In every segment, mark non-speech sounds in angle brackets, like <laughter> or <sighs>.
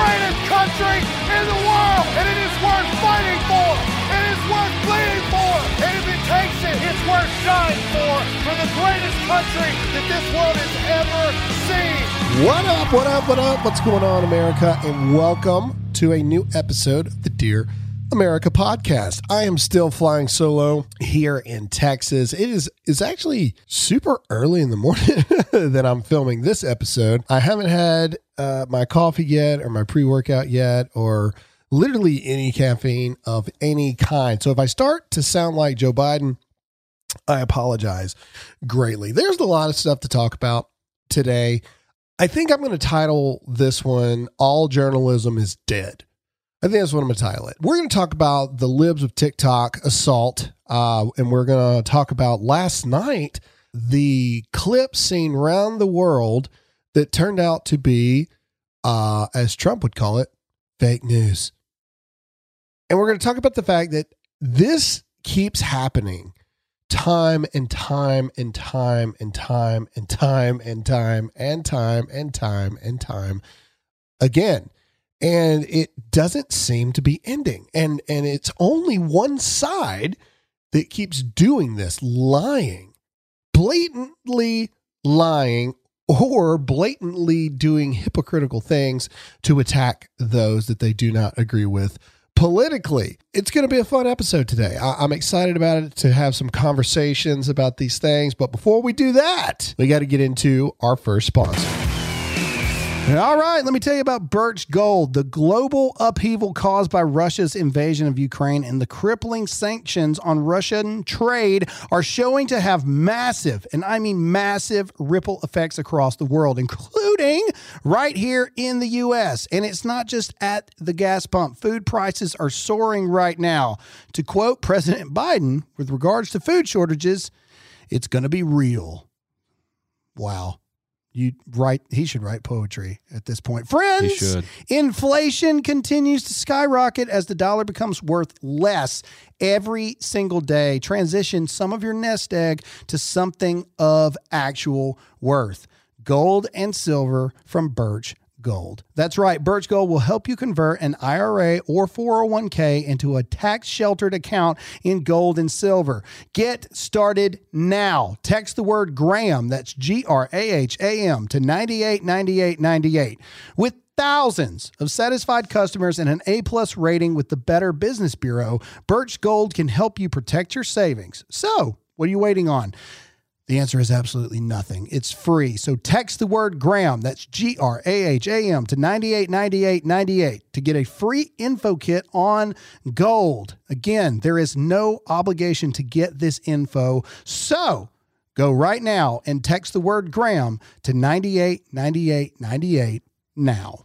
Greatest country in the world. And it is worth fighting for. It is worth bleeding for. And if it takes it, it's worth dying for. For the greatest country that this world has ever seen. What up, what up, what up? What's going on, America? And welcome to a new episode of the Dear America podcast. I am still flying solo here in Texas. It is it's actually super early in the morning <laughs> that I'm filming this episode. I haven't had uh, my coffee yet or my pre-workout yet or literally any caffeine of any kind. So if I start to sound like Joe Biden, I apologize greatly. There's a lot of stuff to talk about today. I think I'm going to title this one All Journalism is Dead. I think that's what I'm going to title it. We're going to talk about the libs of TikTok assault, uh, and we're going to talk about last night the clip seen around the world that turned out to be, uh, as Trump would call it, fake news. And we're going to talk about the fact that this keeps happening time and time and time and time and time and time and time and time and time again and it doesn't seem to be ending and and it's only one side that keeps doing this lying blatantly lying or blatantly doing hypocritical things to attack those that they do not agree with politically. It's going to be a fun episode today. I- am excited about it to have some conversations about these things. But before we do that, we got to get into our first sponsor. All right, let me tell you about Birch Gold. The global upheaval caused by Russia's invasion of Ukraine and the crippling sanctions on Russian trade are showing to have massive, and I mean massive, ripple effects across the world, including right here in the U.S. And it's not just at the gas pump. Food prices are soaring right now. To quote President Biden with regards to food shortages, it's going to be real. Wow you write he should write poetry at this point. Friends inflation continues to skyrocket as the dollar becomes worth less every single day. Transition some of your nest egg to something of actual worth. Gold and silver from birch Gold. That's right. Birch Gold will help you convert an IRA or 401k into a tax sheltered account in gold and silver. Get started now. Text the word Graham, that's G R A H A M, to 989898. With thousands of satisfied customers and an A plus rating with the Better Business Bureau, Birch Gold can help you protect your savings. So, what are you waiting on? The answer is absolutely nothing. It's free. So text the word Graham, that's G R A H A M, to 989898 to get a free info kit on gold. Again, there is no obligation to get this info. So go right now and text the word Graham to 989898 now.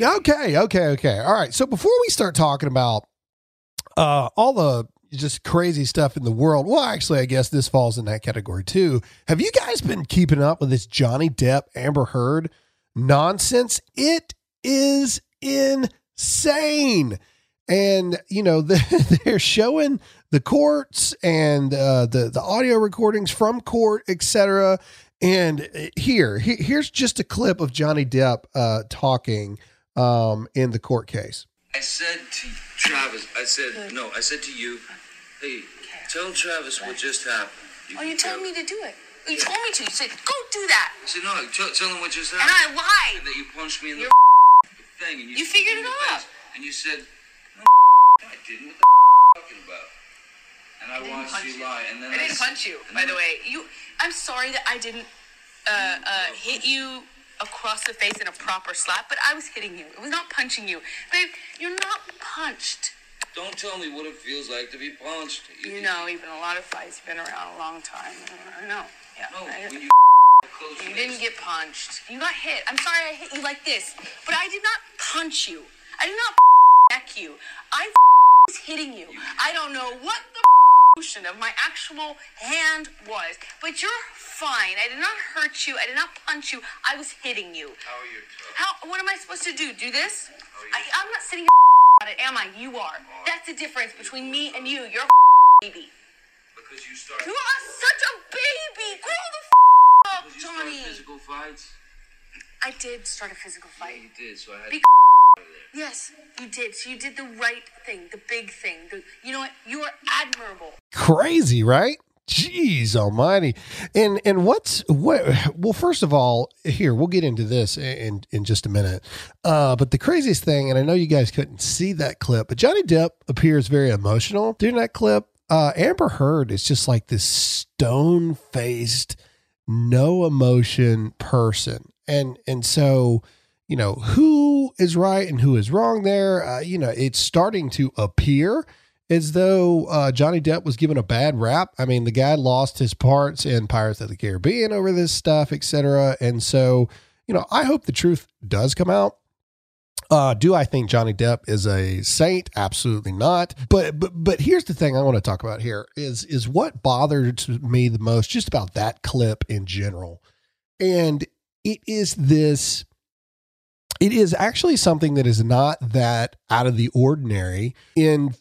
Okay, okay, okay. All right. So before we start talking about uh, all the just crazy stuff in the world. Well, actually, I guess this falls in that category too. Have you guys been keeping up with this Johnny Depp Amber Heard nonsense? It is insane. And you know the, <laughs> they're showing the courts and uh, the the audio recordings from court, etc. And here, he, here's just a clip of Johnny Depp uh, talking um, in the court case. I said to Travis, I said, no, I said to you, hey, tell Travis what just happened. Oh, you told me to do it. You told me to. You said, go do that. I said, no, tell, tell him what just happened. And. I lied. And that you punched me in the You're <laughs> thing. And you, You figured it out. And you said, no, I didn't. What the <laughs> talking about? And I, I watched you you. lie. And then I didn't punch you, by the way. You. I'm sorry that I didn't uh, uh, hit you across the face in a proper slap, but I was hitting you. It was not punching you. Babe, you're not punched. Don't tell me what it feels like to be punched. You know, even a lot of fights. You've been around a long time. I know. Yeah. No, I- when you <laughs> You didn't get punched. You got hit. I'm sorry I hit you like this, but I did not punch you. I did not <laughs> neck you. I <laughs> was hitting you. I don't know what the motion of my actual hand was, but you're fine. I did not hurt you. I did not punch you. I was hitting you. How are you? How? What am I supposed to do? Do this? I, I'm not sitting at it, am I? You are. That's the difference between me and you. You're a baby. Because you start. You are such a baby. Grow the up, Because you Johnny. physical fights. I did start a physical Yeah, fight. you did. So I had Be- to out. Yes, you did. So you did the right thing, the big thing. The, you know what? You are admirable. crazy, right? Jeez almighty. And and what's what well first of all, here we'll get into this in in just a minute. Uh but the craziest thing and I know you guys couldn't see that clip, but Johnny Depp appears very emotional during that clip. Uh Amber Heard is just like this stone-faced no emotion person. And and so you know who is right and who is wrong there uh, you know it's starting to appear as though uh, Johnny Depp was given a bad rap. I mean, the guy lost his parts in Pirates of the Caribbean over this stuff, etc. And so, you know, I hope the truth does come out. Uh, do I think Johnny Depp is a saint? Absolutely not. But but but here's the thing I want to talk about here is is what bothered me the most just about that clip in general, and it is this. It is actually something that is not that out of the ordinary in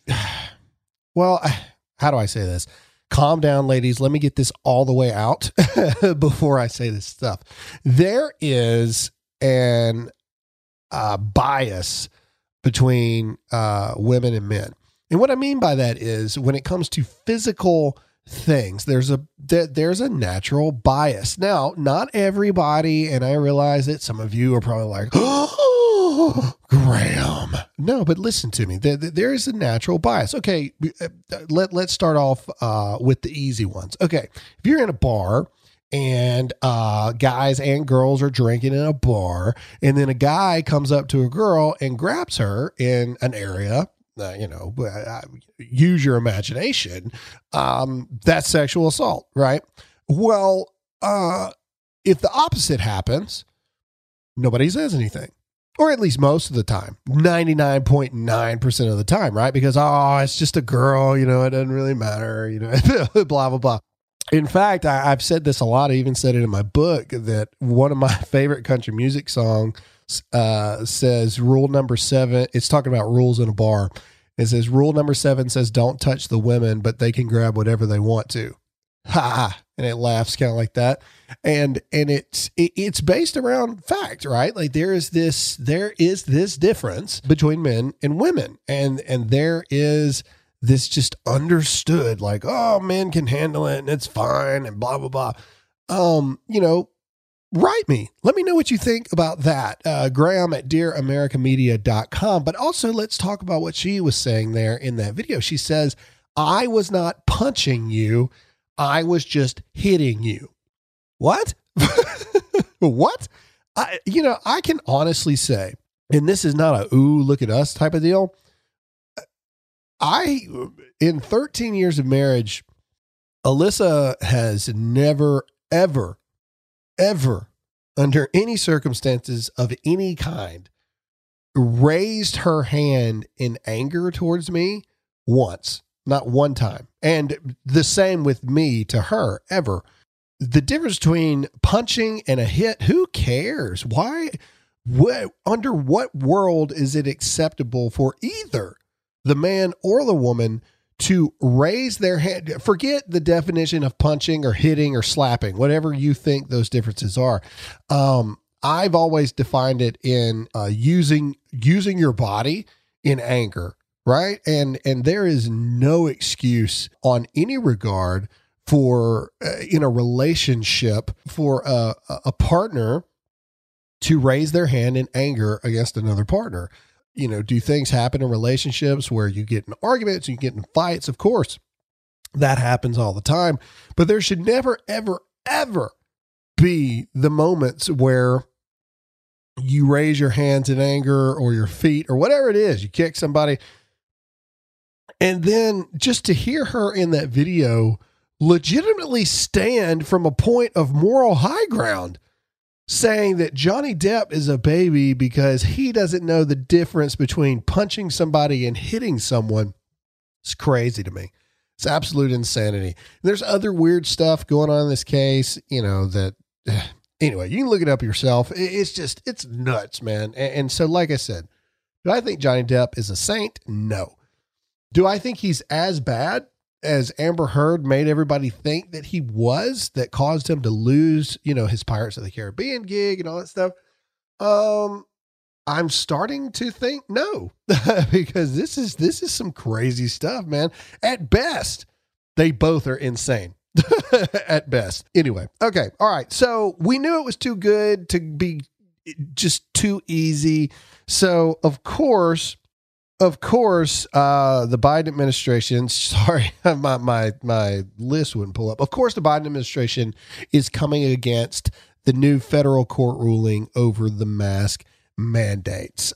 well, <sighs> how do I say this? Calm down, ladies. Let me get this all the way out <laughs> before I say this stuff. There is an uh, bias between uh, women and men, and what I mean by that is when it comes to physical things, there's a there, there's a natural bias. Now, not everybody, and I realize that some of you are probably like, <gasps> "Oh, <gasps> Graham." No, but listen to me. There, there is a natural bias. Okay, uh, let let's start off uh, with the easy ones. Okay, if you're in a bar and uh, guys and girls are drinking in a bar, and then a guy comes up to a girl and grabs her in an area. Uh, you know, uh, use your imagination. Um, that's sexual assault, right? Well, uh, if the opposite happens, nobody says anything or at least most of the time. 99.9% of the time right? Because oh it's just a girl you know it doesn't really matter you know <laughs> blah blah blah. In fact I, i've said this a lot. I even said it in my book that one of my <laughs> favorite country music songs uh, says rule number seven it's talking about rules in a bar. It says rule number seven says don't touch the women but they can grab whatever they want to. Ha and it laughs kind of like that. And and it's it, it's based around fact right? Like there is this there is this difference between men and women. And and there is this just understood like oh men can handle it and it's fine and blah blah blah. Um you know write me. Let me know what you think about that. Uh, graham at dearamericamedia.com but also let's talk about what she was saying there in that video. She says i was not punching you i was just hitting you what? <laughs> what? I, you know, I can honestly say, and this is not a ooh, look at us type of deal. I, in 13 years of marriage, Alyssa has never, ever, ever, under any circumstances of any kind, raised her hand in anger towards me once, not one time. And the same with me to her, ever. The difference between punching and a hit who cares? Why what under what world is it acceptable for either the man or the woman to raise their hand? Forget the definition of punching or hitting or slapping whatever you think those differences are. Um i've always defined it in uh, using using your body in anger right and and there is no excuse on any regard for uh, in a relationship for a, a partner to raise their hand in anger against another partner. You know, do things happen in relationships where you get in arguments, you get in fights? Of course, that happens all the time. But there should never, ever, ever be the moments where you raise your hands in anger or your feet or whatever it is, you kick somebody. And then just to hear her in that video legitimately stand from a point of moral high ground saying that Johnny Depp is a baby because he doesn't know the difference between punching somebody and hitting someone. It's crazy to me. It's absolute insanity. There's other weird stuff going on in this case, you know, that <sighs> anyway, you can look it up yourself. It's just, it's nuts, man. And, so, like I said, do I think Johnny Depp is a saint? No. Do I think he's as bad as Amber Heard made everybody think that he was, that caused him to lose, you know, his Pirates of the Caribbean gig and all that stuff? Um, I'm starting to think no, <laughs> because this is this is some crazy stuff, man. At best, they both are insane. <laughs> At best. Anyway, okay. All right. So we knew it was too good to be just too easy. So of course, of course, uh, the Biden administration. <laughs> Sorry, my my my list wouldn't pull up. Of course, the Biden administration is coming against the new federal court ruling over the mask mandates.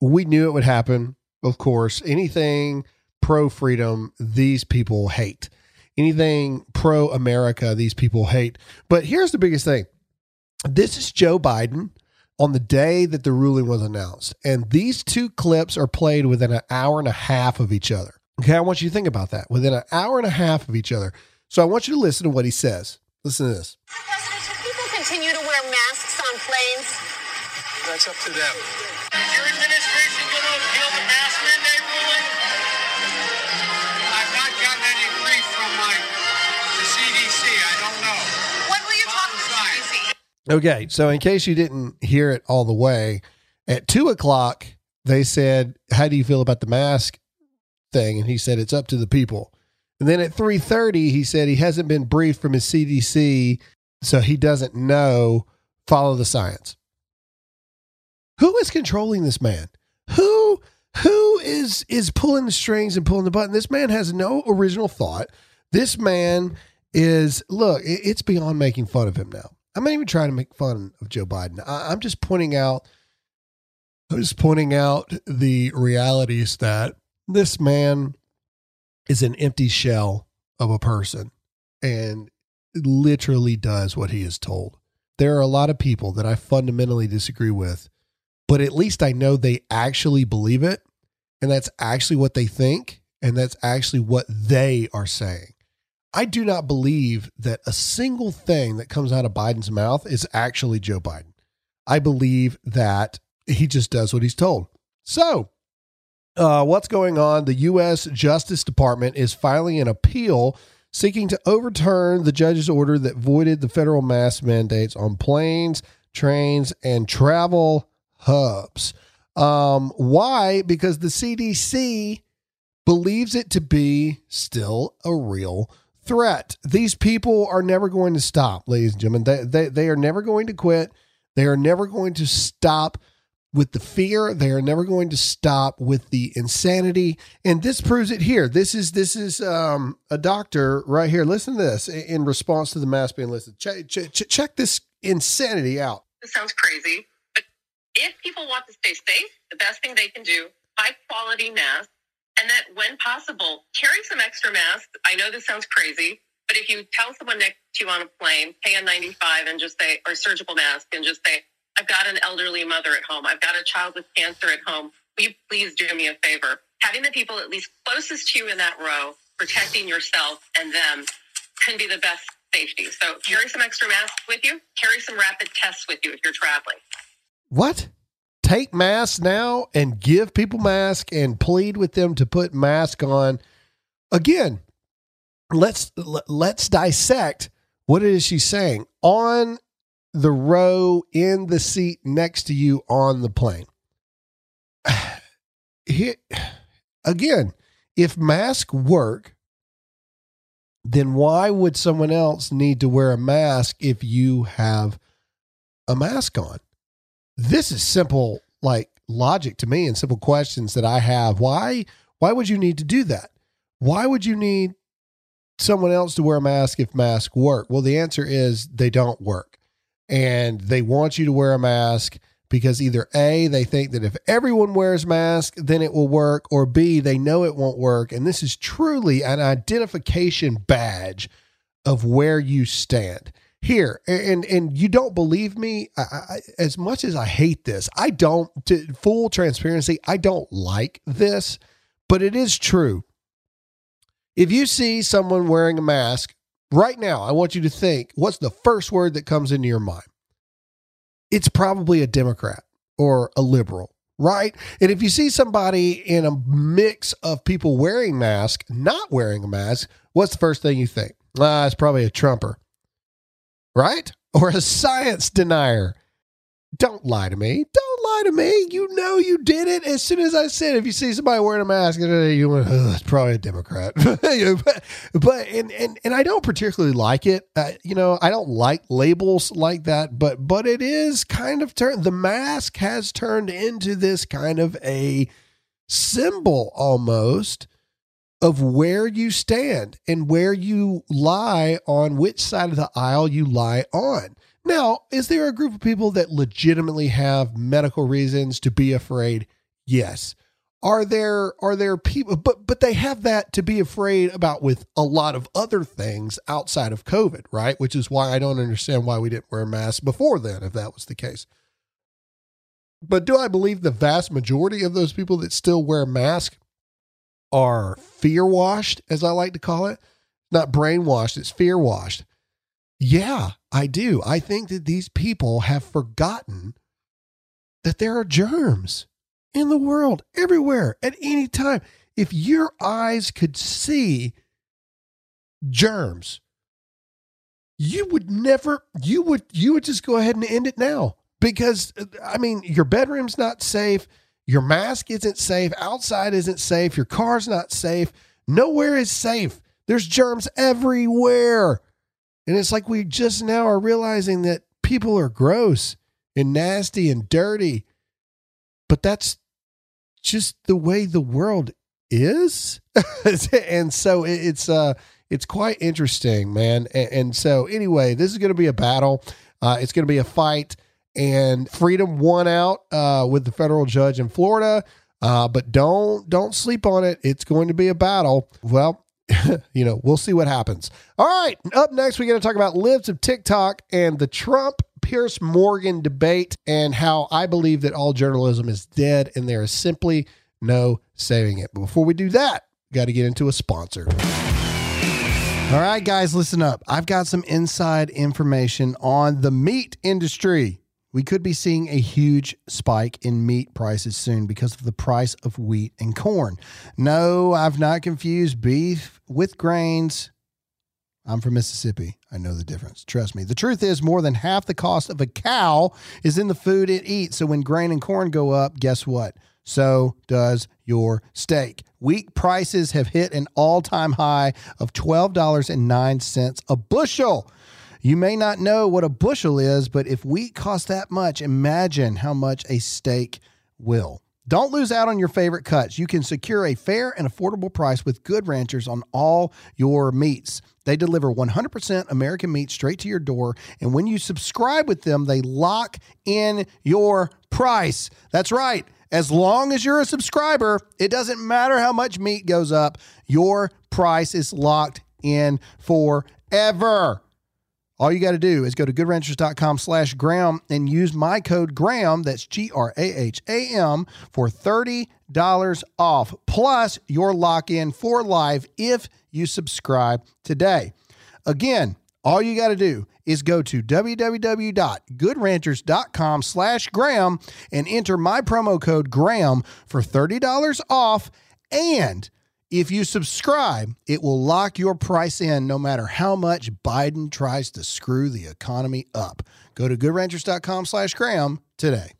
We knew it would happen. Of course, anything pro freedom, these people hate. Anything pro America, these people hate. But here's the biggest thing this is Joe Biden on the day that the ruling was announced. And these two clips are played within an hour and a half of each other. Okay, I want you to think about that within an hour and a half of each other. So I want you to listen to what he says. Listen to this. President, should people continue to wear masks on planes? That's up to them. Okay, so in case you didn't hear it all the way, at two o'clock they said, "How do you feel about the mask thing?" And he said, "It's up to the people." And then at three thirty, he said he hasn't been briefed from his CDC, so he doesn't know. Follow the science. Who is controlling this man? Who who is is pulling the strings and pulling the button? This man has no original thought. This man is look. It's beyond making fun of him now. I'm not even trying to make fun of Joe Biden. I, I'm just pointing out. I'm just pointing out the realities that this man is an empty shell of a person and literally does what he is told. There are a lot of people that I fundamentally disagree with, but at least I know they actually believe it and that's actually what they think and that's actually what they are saying. I do not believe that a single thing that comes out of Biden's mouth is actually Joe Biden. I believe that he just does what he's told. So, uh, what's going on? The U.S. Justice Department is filing an appeal seeking to overturn the judge's order that voided the federal mask mandates on planes, trains, and travel hubs. Um, why? Because the CDC believes it to be still a real threat. These people are never going to stop, ladies and gentlemen. They, they, they are never going to quit. They are never going to stop with the fear. They are never going to stop with the insanity. And this proves it here. This is this is um, a doctor right here. Listen to this in response to the mask being listed. Check, check, check this insanity out. This sounds crazy, but if people want to stay safe, the best thing they can do, high quality masks, and that when possible, carry some extra masks. I know this sounds crazy, but if you tell someone next to you on a plane, pay a 95 and just say, or surgical mask and just say, I've got an elderly mother at home. I've got a child with cancer at home. Will you please do me a favor? Having the people at least closest to you in that row, protecting yourself and them can be the best safety. So carry some extra masks with you. Carry some rapid tests with you if you're traveling. What? Take masks now and give people masks and plead with them to put mask on. Again, let's let's dissect what it is she's saying on the row in the seat next to you on the plane. <sighs> Again, if masks work, then why would someone else need to wear a mask if you have a mask on? This is simple, like logic to me, and simple questions that I have. Why? Why would you need to do that? Why would you need someone else to wear a mask if masks work? Well, the answer is they don't work, and they want you to wear a mask because either A, they think that if everyone wears mask, then it will work, or B, they know it won't work. And this is truly an identification badge of where you stand. Here, and and you don't believe me, I, I, as much as I hate this, I don't. To full transparency, I don't like this, but it is true. If you see someone wearing a mask right now, I want you to think: what's the first word that comes into your mind? It's probably a Democrat or a liberal, right? And if you see somebody in a mix of people wearing masks, not wearing a mask, what's the first thing you think? Ah, it's probably a Trumper, right? Or a science denier. Don't lie to me. Don't lie to me. You know you did it. As soon as I said, if you see somebody wearing a mask, you went, it's probably a Democrat. <laughs> but, but and, and and I don't particularly like it. Uh, you know, I don't like labels like that. But but it is kind of turned. The mask has turned into this kind of a symbol almost of where you stand and where you lie on which side of the aisle you lie on. Now, is there a group of people that legitimately have medical reasons to be afraid? Yes. Are there are there people but but they have that to be afraid about with a lot of other things outside of COVID, right? Which is why I don't understand why we didn't wear masks before then if that was the case. But do I believe the vast majority of those people that still wear masks are fear washed, as I like to call it? Not brainwashed, it's fear washed. Yeah, I do. I think that these people have forgotten that there are germs in the world everywhere at any time. If your eyes could see germs, you would never you would you would just go ahead and end it now because uh, I mean your bedroom's not safe, your mask isn't safe, outside isn't safe, your car's not safe, nowhere is safe. There's germs everywhere. And it's like we just now are realizing that people are gross and nasty and dirty. But that's just the way the world is. <laughs> and so it's uh it's quite interesting, man. And, and so anyway, this is going to be a battle. Uh, it's going to be a fight, and freedom won out uh, with the federal judge in Florida. Uh, but don't don't sleep on it. It's going to be a battle. Well, <laughs> you know, we'll see what happens. All right. Up next, we're going to talk about Libs of TikTok and the Trump Piers Morgan debate and how I believe that all journalism is dead and there is simply no saving it. But before we do that, got to get into a sponsor. All right, guys, listen up. I've got some inside information on the meat industry. We could be seeing a huge spike in meat prices soon because of the price of wheat and corn. No, I've not confused beef with grains. I'm from Mississippi. I know the difference. Trust me. The truth is, more than half the cost of a cow is in the food it eats. So when grain and corn go up, guess what? So does your steak. Wheat prices have hit an all time high of $12.09 a bushel. You may not know what a bushel is, but if wheat costs that much, imagine how much a steak will. Don't lose out on your favorite cuts. You can secure a fair and affordable price with Good Ranchers on all your meats. They deliver 100% American meat straight to your door. And when you subscribe with them, they lock in your price. That's right. As long as you're a subscriber, it doesn't matter how much meat goes up, your price is locked in forever. All you got to do is go to goodranchers.com slash Graham and use my code Graham, that's G R A H A M, for $30 off, plus your lock in for life if you subscribe today. Again, all you got to do is go to www.goodranchers.com slash Graham and enter my promo code Graham for $30 off. And if you subscribe, it will lock your price in no matter how much Biden tries to screw the economy up. Go to goodranchers.com slash Graham today.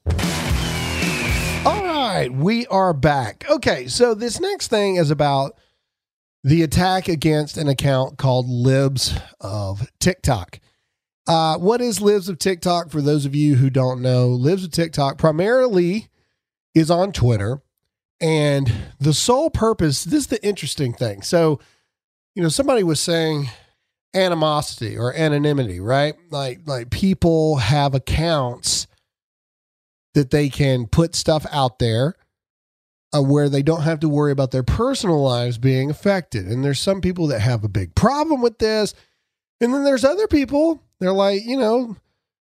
All right, we are back. Okay, so this next thing is about the attack against an account called Libs of TikTok. Uh, what is Libs of TikTok? For those of you who don't know, Libs of TikTok primarily is on Twitter. And the sole purpose, this is the interesting thing. So, you know, somebody was saying animosity or anonymity, right? Like like people have accounts that they can put stuff out there uh, where they don't have to worry about their personal lives being affected. And there's some people that have a big problem with this. And then there's other people, they're like, you know,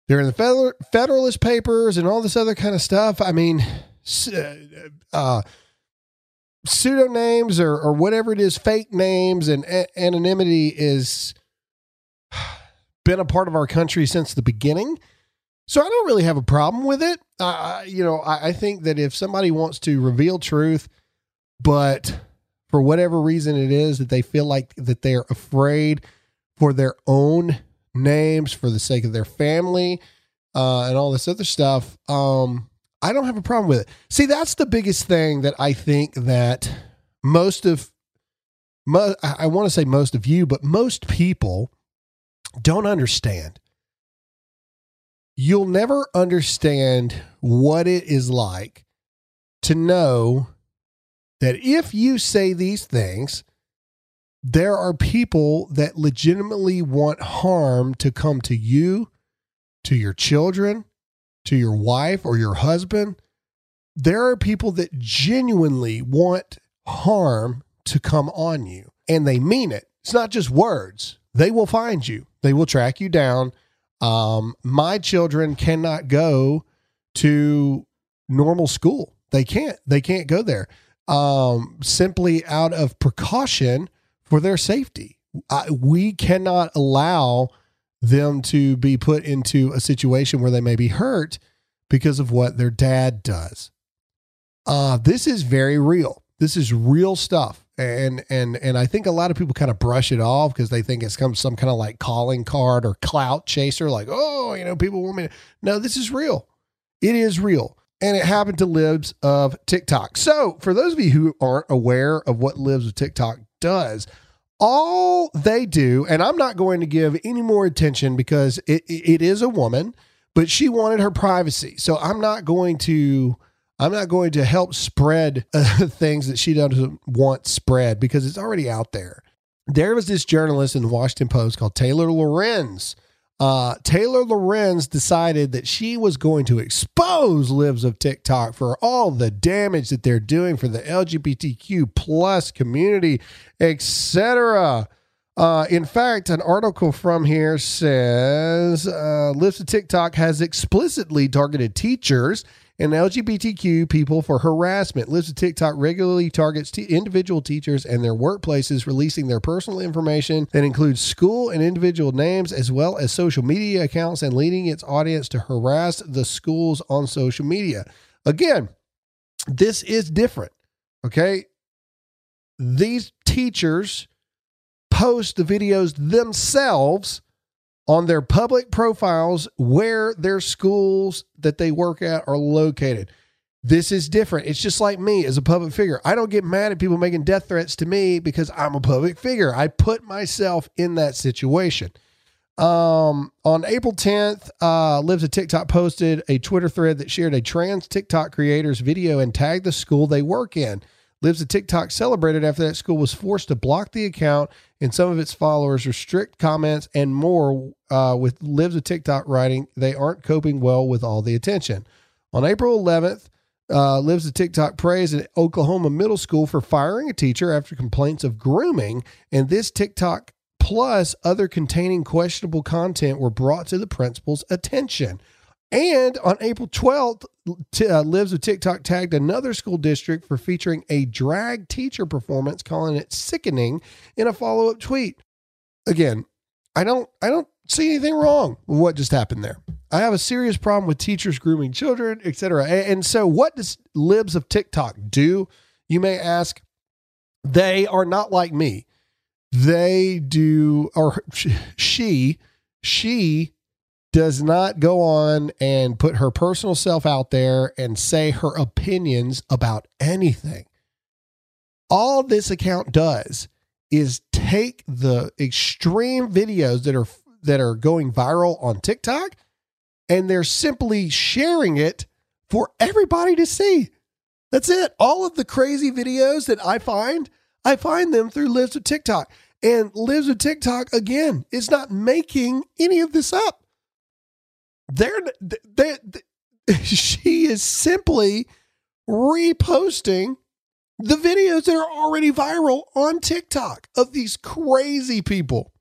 they're in the Federalist Papers and all this other kind of stuff. I mean, uh, uh, pseudonames or, or whatever it is, fake names and a- anonymity is <sighs> been a part of our country since the beginning. So I don't really have a problem with it. Uh, you know, I, I think that if somebody wants to reveal truth, but for whatever reason it is that they feel like that they're afraid for their own names, for the sake of their family, uh, and all this other stuff, um, I don't have a problem with it. See, that's the biggest thing that I think that most of, mo- I want to say most of you, but most people don't understand. You'll never understand what it is like to know that if you say these things, there are people that legitimately want harm to come to you, to your children, to your wife or your husband. There are people that genuinely want harm to come on you and they mean it. It's not just words. They will find you. They will track you down. Um, my children cannot go to normal school. They can't. They can't go there um, simply out of precaution for their safety. I, we cannot allow them to be put into a situation where they may be hurt because of what their dad does. Uh, this is very real. This is real stuff. And and and I think a lot of people kind of brush it off because they think it's come some kind of like calling card or clout chaser, like, oh, you know, people want me to no, this is real. It is real. And it happened to Libs of TikTok. So for those of you who aren't aware of what Libs of TikTok does, all they do, and I'm not going to give any more attention because it, it is a woman, but she wanted her privacy. So I'm not going to I'm not going to help spread <laughs> uh, things that she doesn't want spread because it's already out there. There was this journalist in the Washington Post called Taylor Lorenz. Uh, Taylor Lorenz decided that she was going to expose Libs of TikTok for all the damage that they're doing for the LGBTQ plus community, etc. Uh, in fact, an article from here says uh, Libs of TikTok has explicitly targeted teachers and LGBTQ people for harassment. Libs of TikTok regularly targets t- individual teachers and their workplaces, releasing their personal information that includes school and individual names, as well as social media accounts, and leading its audience to harass the schools on social media. Again, this is different. Okay. These teachers post the videos themselves on their public profiles where their schools that they work at are located. This is different. It's just like me as a public figure. I don't get mad at people making death threats to me because I'm a public figure. I put myself in that situation. Um, on April 10th, uh, Libs of TikTok posted a Twitter thread that shared a trans TikTok creator's video and tagged the school they work in. Libs of TikTok celebrated after that school was forced to block the account and some of its followers restrict comments and more uh, with Libs of TikTok writing they aren't coping well with all the attention. On April 11th, uh, Libs of TikTok praised an Oklahoma middle school for firing a teacher after complaints of grooming, and this TikTok plus other containing questionable content were brought to the principal's attention. And on April 12th, t- uh, Libs of TikTok tagged another school district for featuring a drag teacher performance, calling it sickening in a follow up tweet. Again, I don't, I don't see anything wrong with what just happened there. I have a serious problem with teachers grooming children, etc. And, and so, what does Libs of TikTok do? You may ask. They are not like me. They do, or <laughs> she, she does not go on and put her personal self out there and say her opinions about anything. All this account does is take the extreme videos that are that are going viral on TikTok and they're simply sharing it for everybody to see. That's it. All of the crazy videos that I find, I find them through Libs of TikTok. And Libs of TikTok again is not making any of this up they're they, they <laughs> she is simply reposting the videos that are already viral on TikTok of these crazy people.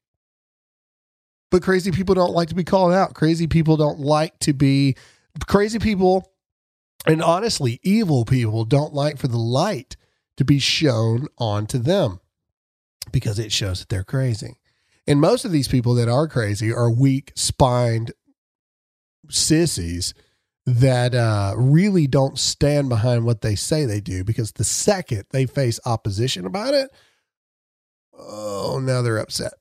But crazy people don't like to be called out. Crazy people don't like to be crazy people and honestly, evil people don't like for the light to be shown onto them because it shows that they're crazy. And most of these people that are crazy are weak spined sissies that uh, really don't stand behind what they say they do because the second they face opposition about it, oh, now they're upset.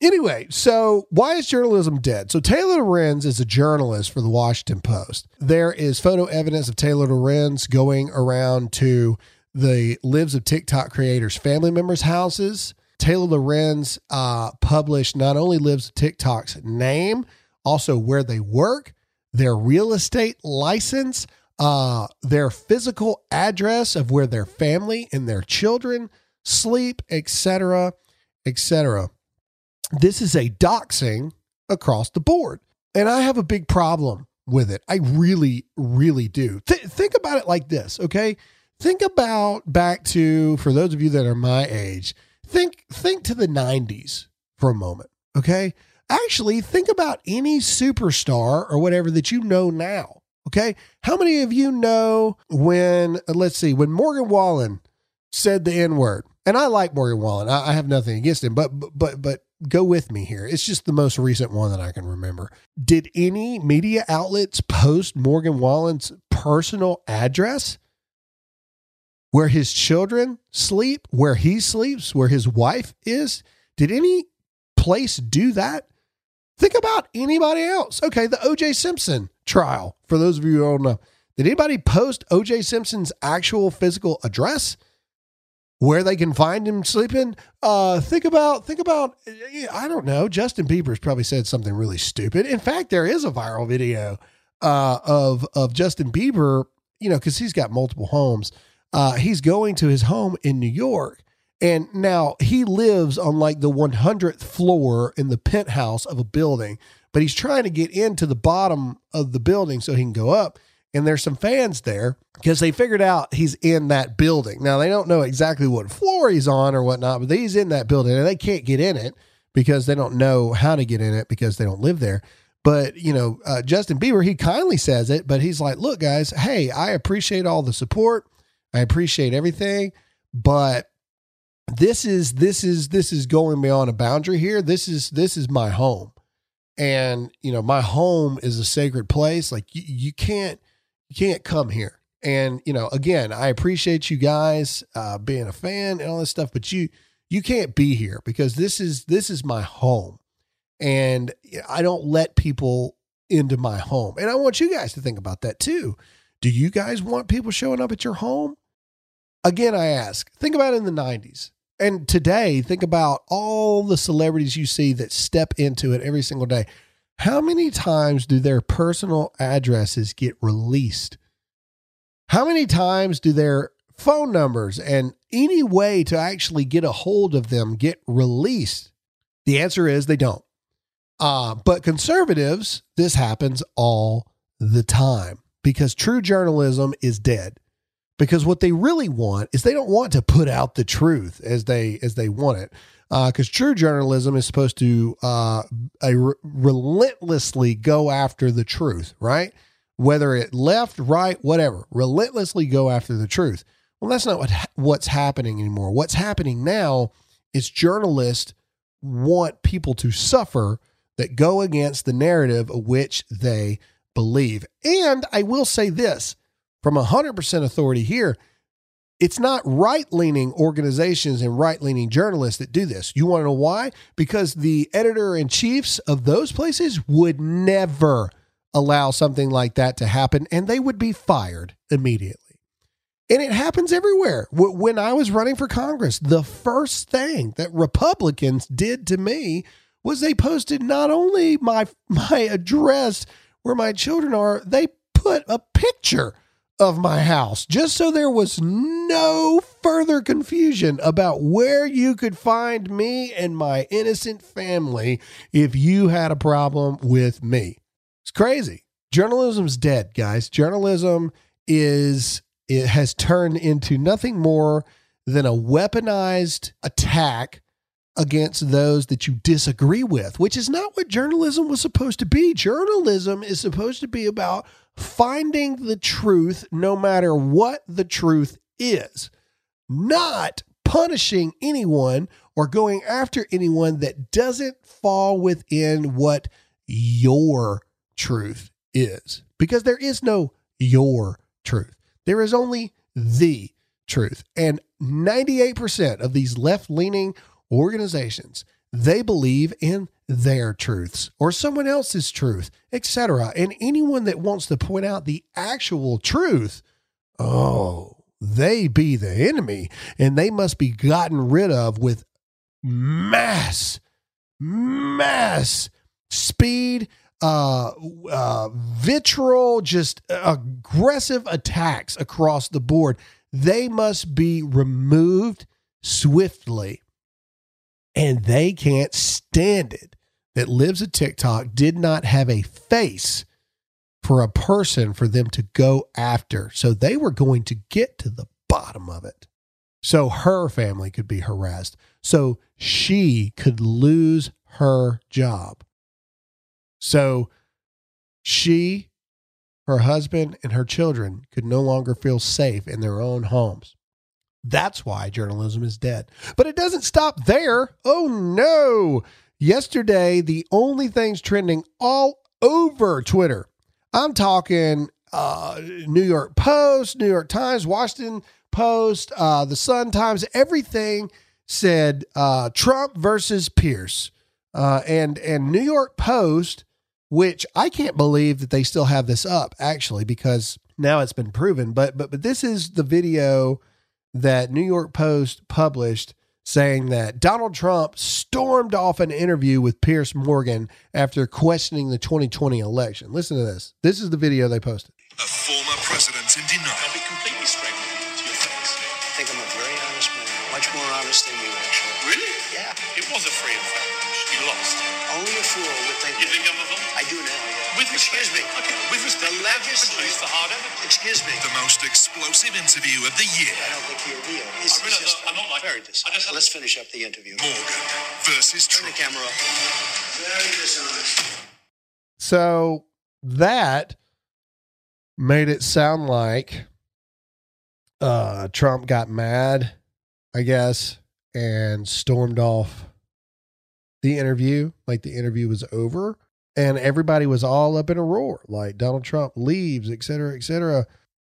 Anyway, so why is journalism dead? So Taylor Lorenz is a journalist for the Washington Post. There is photo evidence of Taylor Lorenz going around to the Libs of TikTok creators' family members' houses. Taylor Lorenz uh, published not only Libs of TikTok's name, also where they work, their real estate license, uh, their physical address of where their family and their children sleep, etc., etc. This is a doxing across the board, and I have a big problem with it. I really, really do. Th- think about it like this, okay? Think about back to for those of you that are my age. Think think to the '90s for a moment, okay? Actually think about any superstar or whatever that you know now. Okay. How many of you know when, uh, let's see, when Morgan Wallen said the N word? And I like Morgan Wallen. I, I, have nothing against him, but, but, but go with me here. It's just the most recent one that I can remember. Did any media outlets post Morgan Wallen's personal address? Where his children sleep, where he sleeps, where his wife is? Did any place do that? Think about anybody else. Okay, the OJ Simpson trial. For those of you who don't know, did anybody post OJ Simpson's actual physical address? Where they can find him sleeping? Uh, think about, think about, I don't know. Justin Bieber's probably said something really stupid. In fact, there is a viral video uh, of of Justin Bieber, you know, because he's got multiple homes. Uh, he's going to his home in New York and now he lives on like the 100th floor in the penthouse of a building, but he's trying to get into the bottom of the building so he can go up. And there's some fans there because they figured out he's in that building. Now they don't know exactly what floor he's on or whatnot, but he's in that building and they can't get in it because they don't know how to get in it because they don't live there. But, you know, uh, Justin Bieber, he kindly says it, but he's like, look, guys, hey, I appreciate all the support. I appreciate everything, but this is this is this is going beyond a boundary here. This is this is my home. And you know, my home is a sacred place. Like you, you can't you can't come here. And you know, again, I appreciate you guys uh, being a fan and all this stuff, but you you can't be here because this is this is my home, and I don't let people into my home. And I want you guys to think about that too. Do you guys want people showing up at your home? Again, I ask. Think about it in the '90s and today, think about all the celebrities you see that step into it every single day. How many times do their personal addresses get released? How many times do their phone numbers and any way to actually get a hold of them get released? The answer is they don't. Uh, but conservatives, this happens all the time because true journalism is dead because what they really want is they don't want to put out the truth as they as they want it because uh, true journalism is supposed to uh, re- relentlessly go after the truth right? Whether it left right whatever relentlessly go after the truth. Well that's not what what's happening anymore. What's happening now is journalists want people to suffer that go against the narrative of which they believe. And i will say this from 100% authority here, it's not right leaning organizations and right leaning journalists that do this. You want to know why? Because the editor in chiefs of those places would never allow something like that to happen and they would be fired immediately. And it happens everywhere. When I was running for Congress, the first thing that Republicans did to me was they posted not only my <laughs> my address where my children are, they put a picture of my house, just so there was no further confusion about where you could find me and my innocent family if you had a problem with me. It's crazy. Journalism's dead, guys. Journalism is it has turned into nothing more than a weaponized attack against those that you disagree with, which is not what journalism was supposed to be. Journalism is supposed to be about finding the truth no matter what the truth is, not punishing anyone or going after anyone that doesn't fall within what your truth is. Because there is no your truth, there is only the truth. And 98% of these left leaning organizations, they believe in their truths or someone else's truth, etc. And anyone that wants to point out the actual truth, oh, they be the enemy and they must be gotten rid of with mass, mass speed, uh, uh, vitriol, just aggressive attacks across the board. They must be removed swiftly. And they can't stand it that Libs of TikTok did not have a face for a person for them to go after. So they were going to get to the bottom of it. So her family could be harassed. So she could lose her job. So she, her husband, and her children could no longer feel safe in their own homes. That's why journalism is dead. But it doesn't stop there. Oh no. Yesterday, the only things trending all over Twitter, I'm talking uh, New York Post, New York Times, Washington Post, uh, the Sun Times, everything said uh, Trump versus Piers. Uh, and and New York Post, which I can't believe that they still have this up actually because now it's been proven. But but but this is the video that New York Post published saying that Donald Trump stormed off an interview with Piers Morgan after questioning the 2020 election. Listen to this. This is the video they posted. A former president in denial. I'll be completely straight with you your face. I think I'm a very honest man, much more honest than you, actually. Really? Yeah. It was a free and fair match. You lost. Only a fool would think. You think I'm a fool? I do now. Yeah. With excuse me. Okay, with respect. The you have legislature. the hard. Excuse me. The most explosive interview of the year. I don't think you're real. It's, I really it's just don't- I'm not like- very dishonest. just- Let's finish up the interview. Morgan versus Turn Trump. the camera up. Very dishonest. So that made it sound like uh, Trump got mad, I guess, and stormed off the interview. Like the interview was over, and everybody was all up in a roar, like Donald Trump leaves, et cetera, et cetera.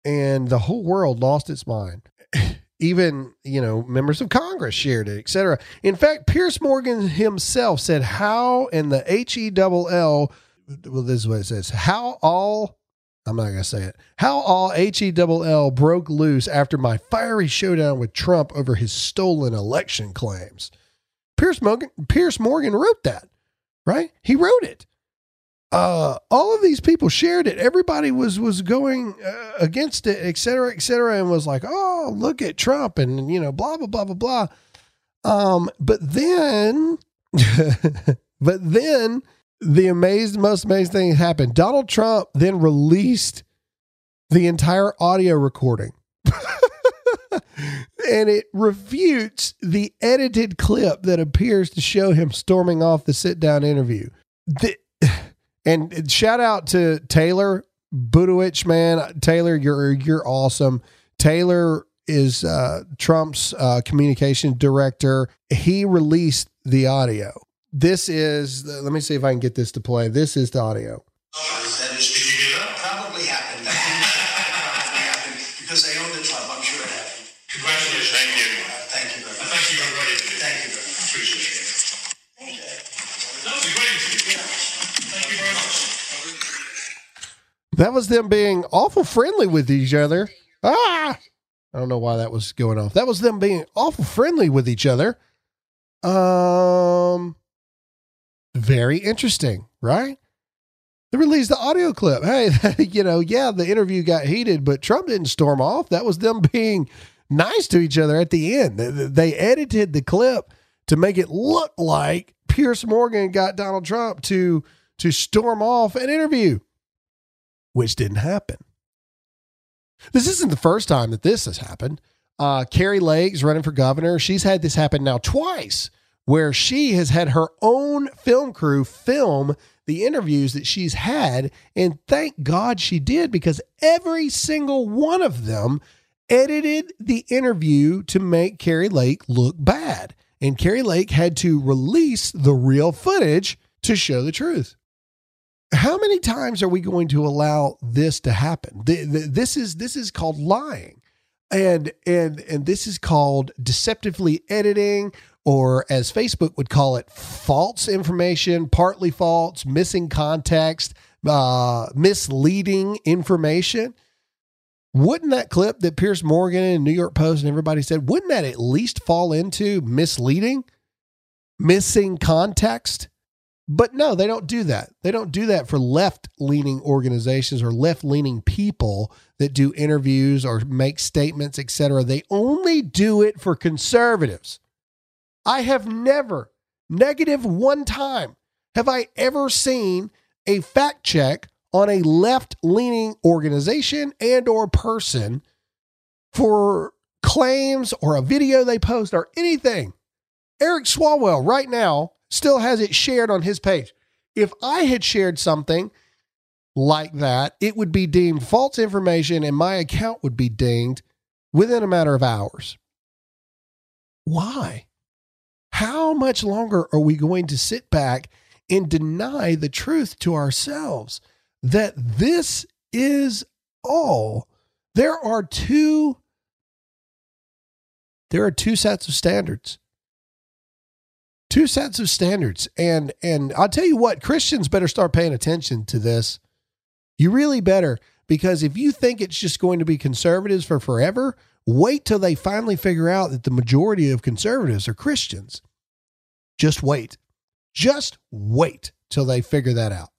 And the whole world lost its mind. <laughs> Even, you know, members of Congress shared it, et cetera. In fact, Piers Morgan himself said, How in the H E double L, well, this is what it says, how all I'm not to say it. How all H E double L broke loose after my fiery showdown with Trump over his stolen election claims. Piers Morgan, Piers Morgan wrote that, right? He wrote it. Uh, all of these people shared it. Everybody was was going uh, against it, et cetera, et cetera, and was like, "Oh, look at Trump," and you know, blah blah blah blah blah. Um, but then, <laughs> but then the amazed, most amazing thing happened. Donald Trump then released the entire audio recording. <laughs> and it refutes the edited clip that appears to show him storming off the sit down interview. The, and shout out to Taylor Budowich, man. Taylor, you're you're awesome. Taylor is uh, Trump's uh, communication director. He released the audio. This is. Let me see if I can get this to play. This is the audio. That was them being awful friendly with each other. Ah, I don't know why that was going off. That was them being awful friendly with each other. Um, very interesting, right? They released the audio clip. Hey, <laughs> you know, yeah, the interview got heated, but Trump didn't storm off. That was them <laughs> being nice to each other at the end. They- edited the clip to make it look like Piers Morgan got Donald Trump to to storm off an interview. Which didn't happen. This isn't the first time that this has happened. Uh, Kari Lake's running for governor. She's had this happen now twice, where she has had her own film crew film the interviews that she's had. And thank God she did because every single one of them edited the interview to make Kari Lake look bad. And Kari Lake had to release the real footage to show the truth. How many times are we going to allow this to happen? This is this is called lying. And and and this is called deceptively editing or as Facebook would call it false information, partly false, missing context, uh, misleading information. Wouldn't that clip that Piers Morgan and New York Post and everybody said, wouldn't that at least fall into misleading, missing context? But no, they don't do that. They don't do that for left leaning organizations or left leaning people that do interviews or make statements, etc. They only do it for conservatives. I have never, negative one time, have I ever seen a fact check on a left leaning organization and or person for claims or a video they post or anything. Eric Swalwell right now still has it shared on his page. If I had shared something like that, it would be deemed false information and my account would be dinged within a matter of hours. Why? How much longer are we going to sit back and deny the truth to ourselves? that this is all. There are two there are two sets of standards. Two sets of standards. And and I'll tell you what, Christians better start paying attention to this. You really better because if you think it's just going to be conservatives for forever, wait till they finally figure out that the majority of conservatives are Christians. Just wait. Just wait till they figure that out.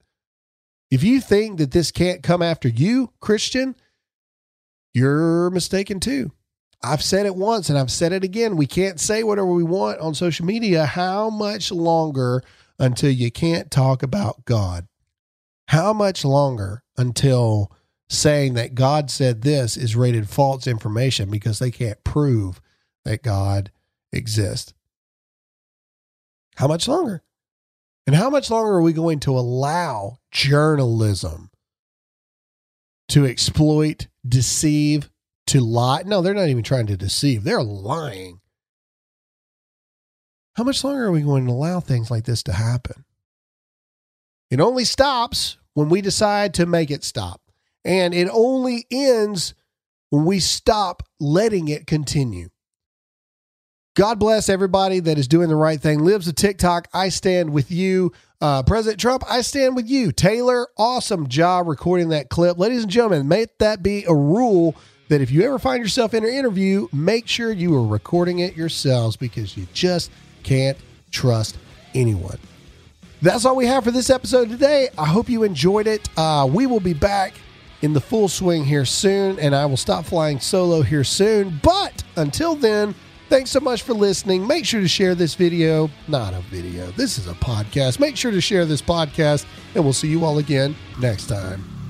If you think that this can't come after you, Christian, you're mistaken too. I've said it once and I've said it again. We can't say whatever we want on social media. How much longer until you can't talk about God? How much longer until saying that God said this is rated false information because they can't prove that God exists? How much longer? And how much longer are we going to allow journalism to exploit, deceive, to lie? No, they're not even trying to deceive, they're lying. How much longer are we going to allow things like this to happen? It only stops when we decide to make it stop. And it only ends when we stop letting it continue. God bless everybody that is doing the right thing. Libs of TikTok. I stand with you. Uh, President Trump, I stand with you. Taylor, awesome job recording that clip. Ladies and gentlemen, may that be a rule that if you ever find yourself in an interview, make sure you are recording it yourselves because you just can't trust anyone. That's all we have for this episode today. I hope you enjoyed it. Uh, we will be back in the full swing here soon, and I will stop flying solo here soon. But until then, Thanks so much for listening. Make sure to share this video. Not a video, this is a podcast. Make sure to share this podcast, and we'll see you all again next time.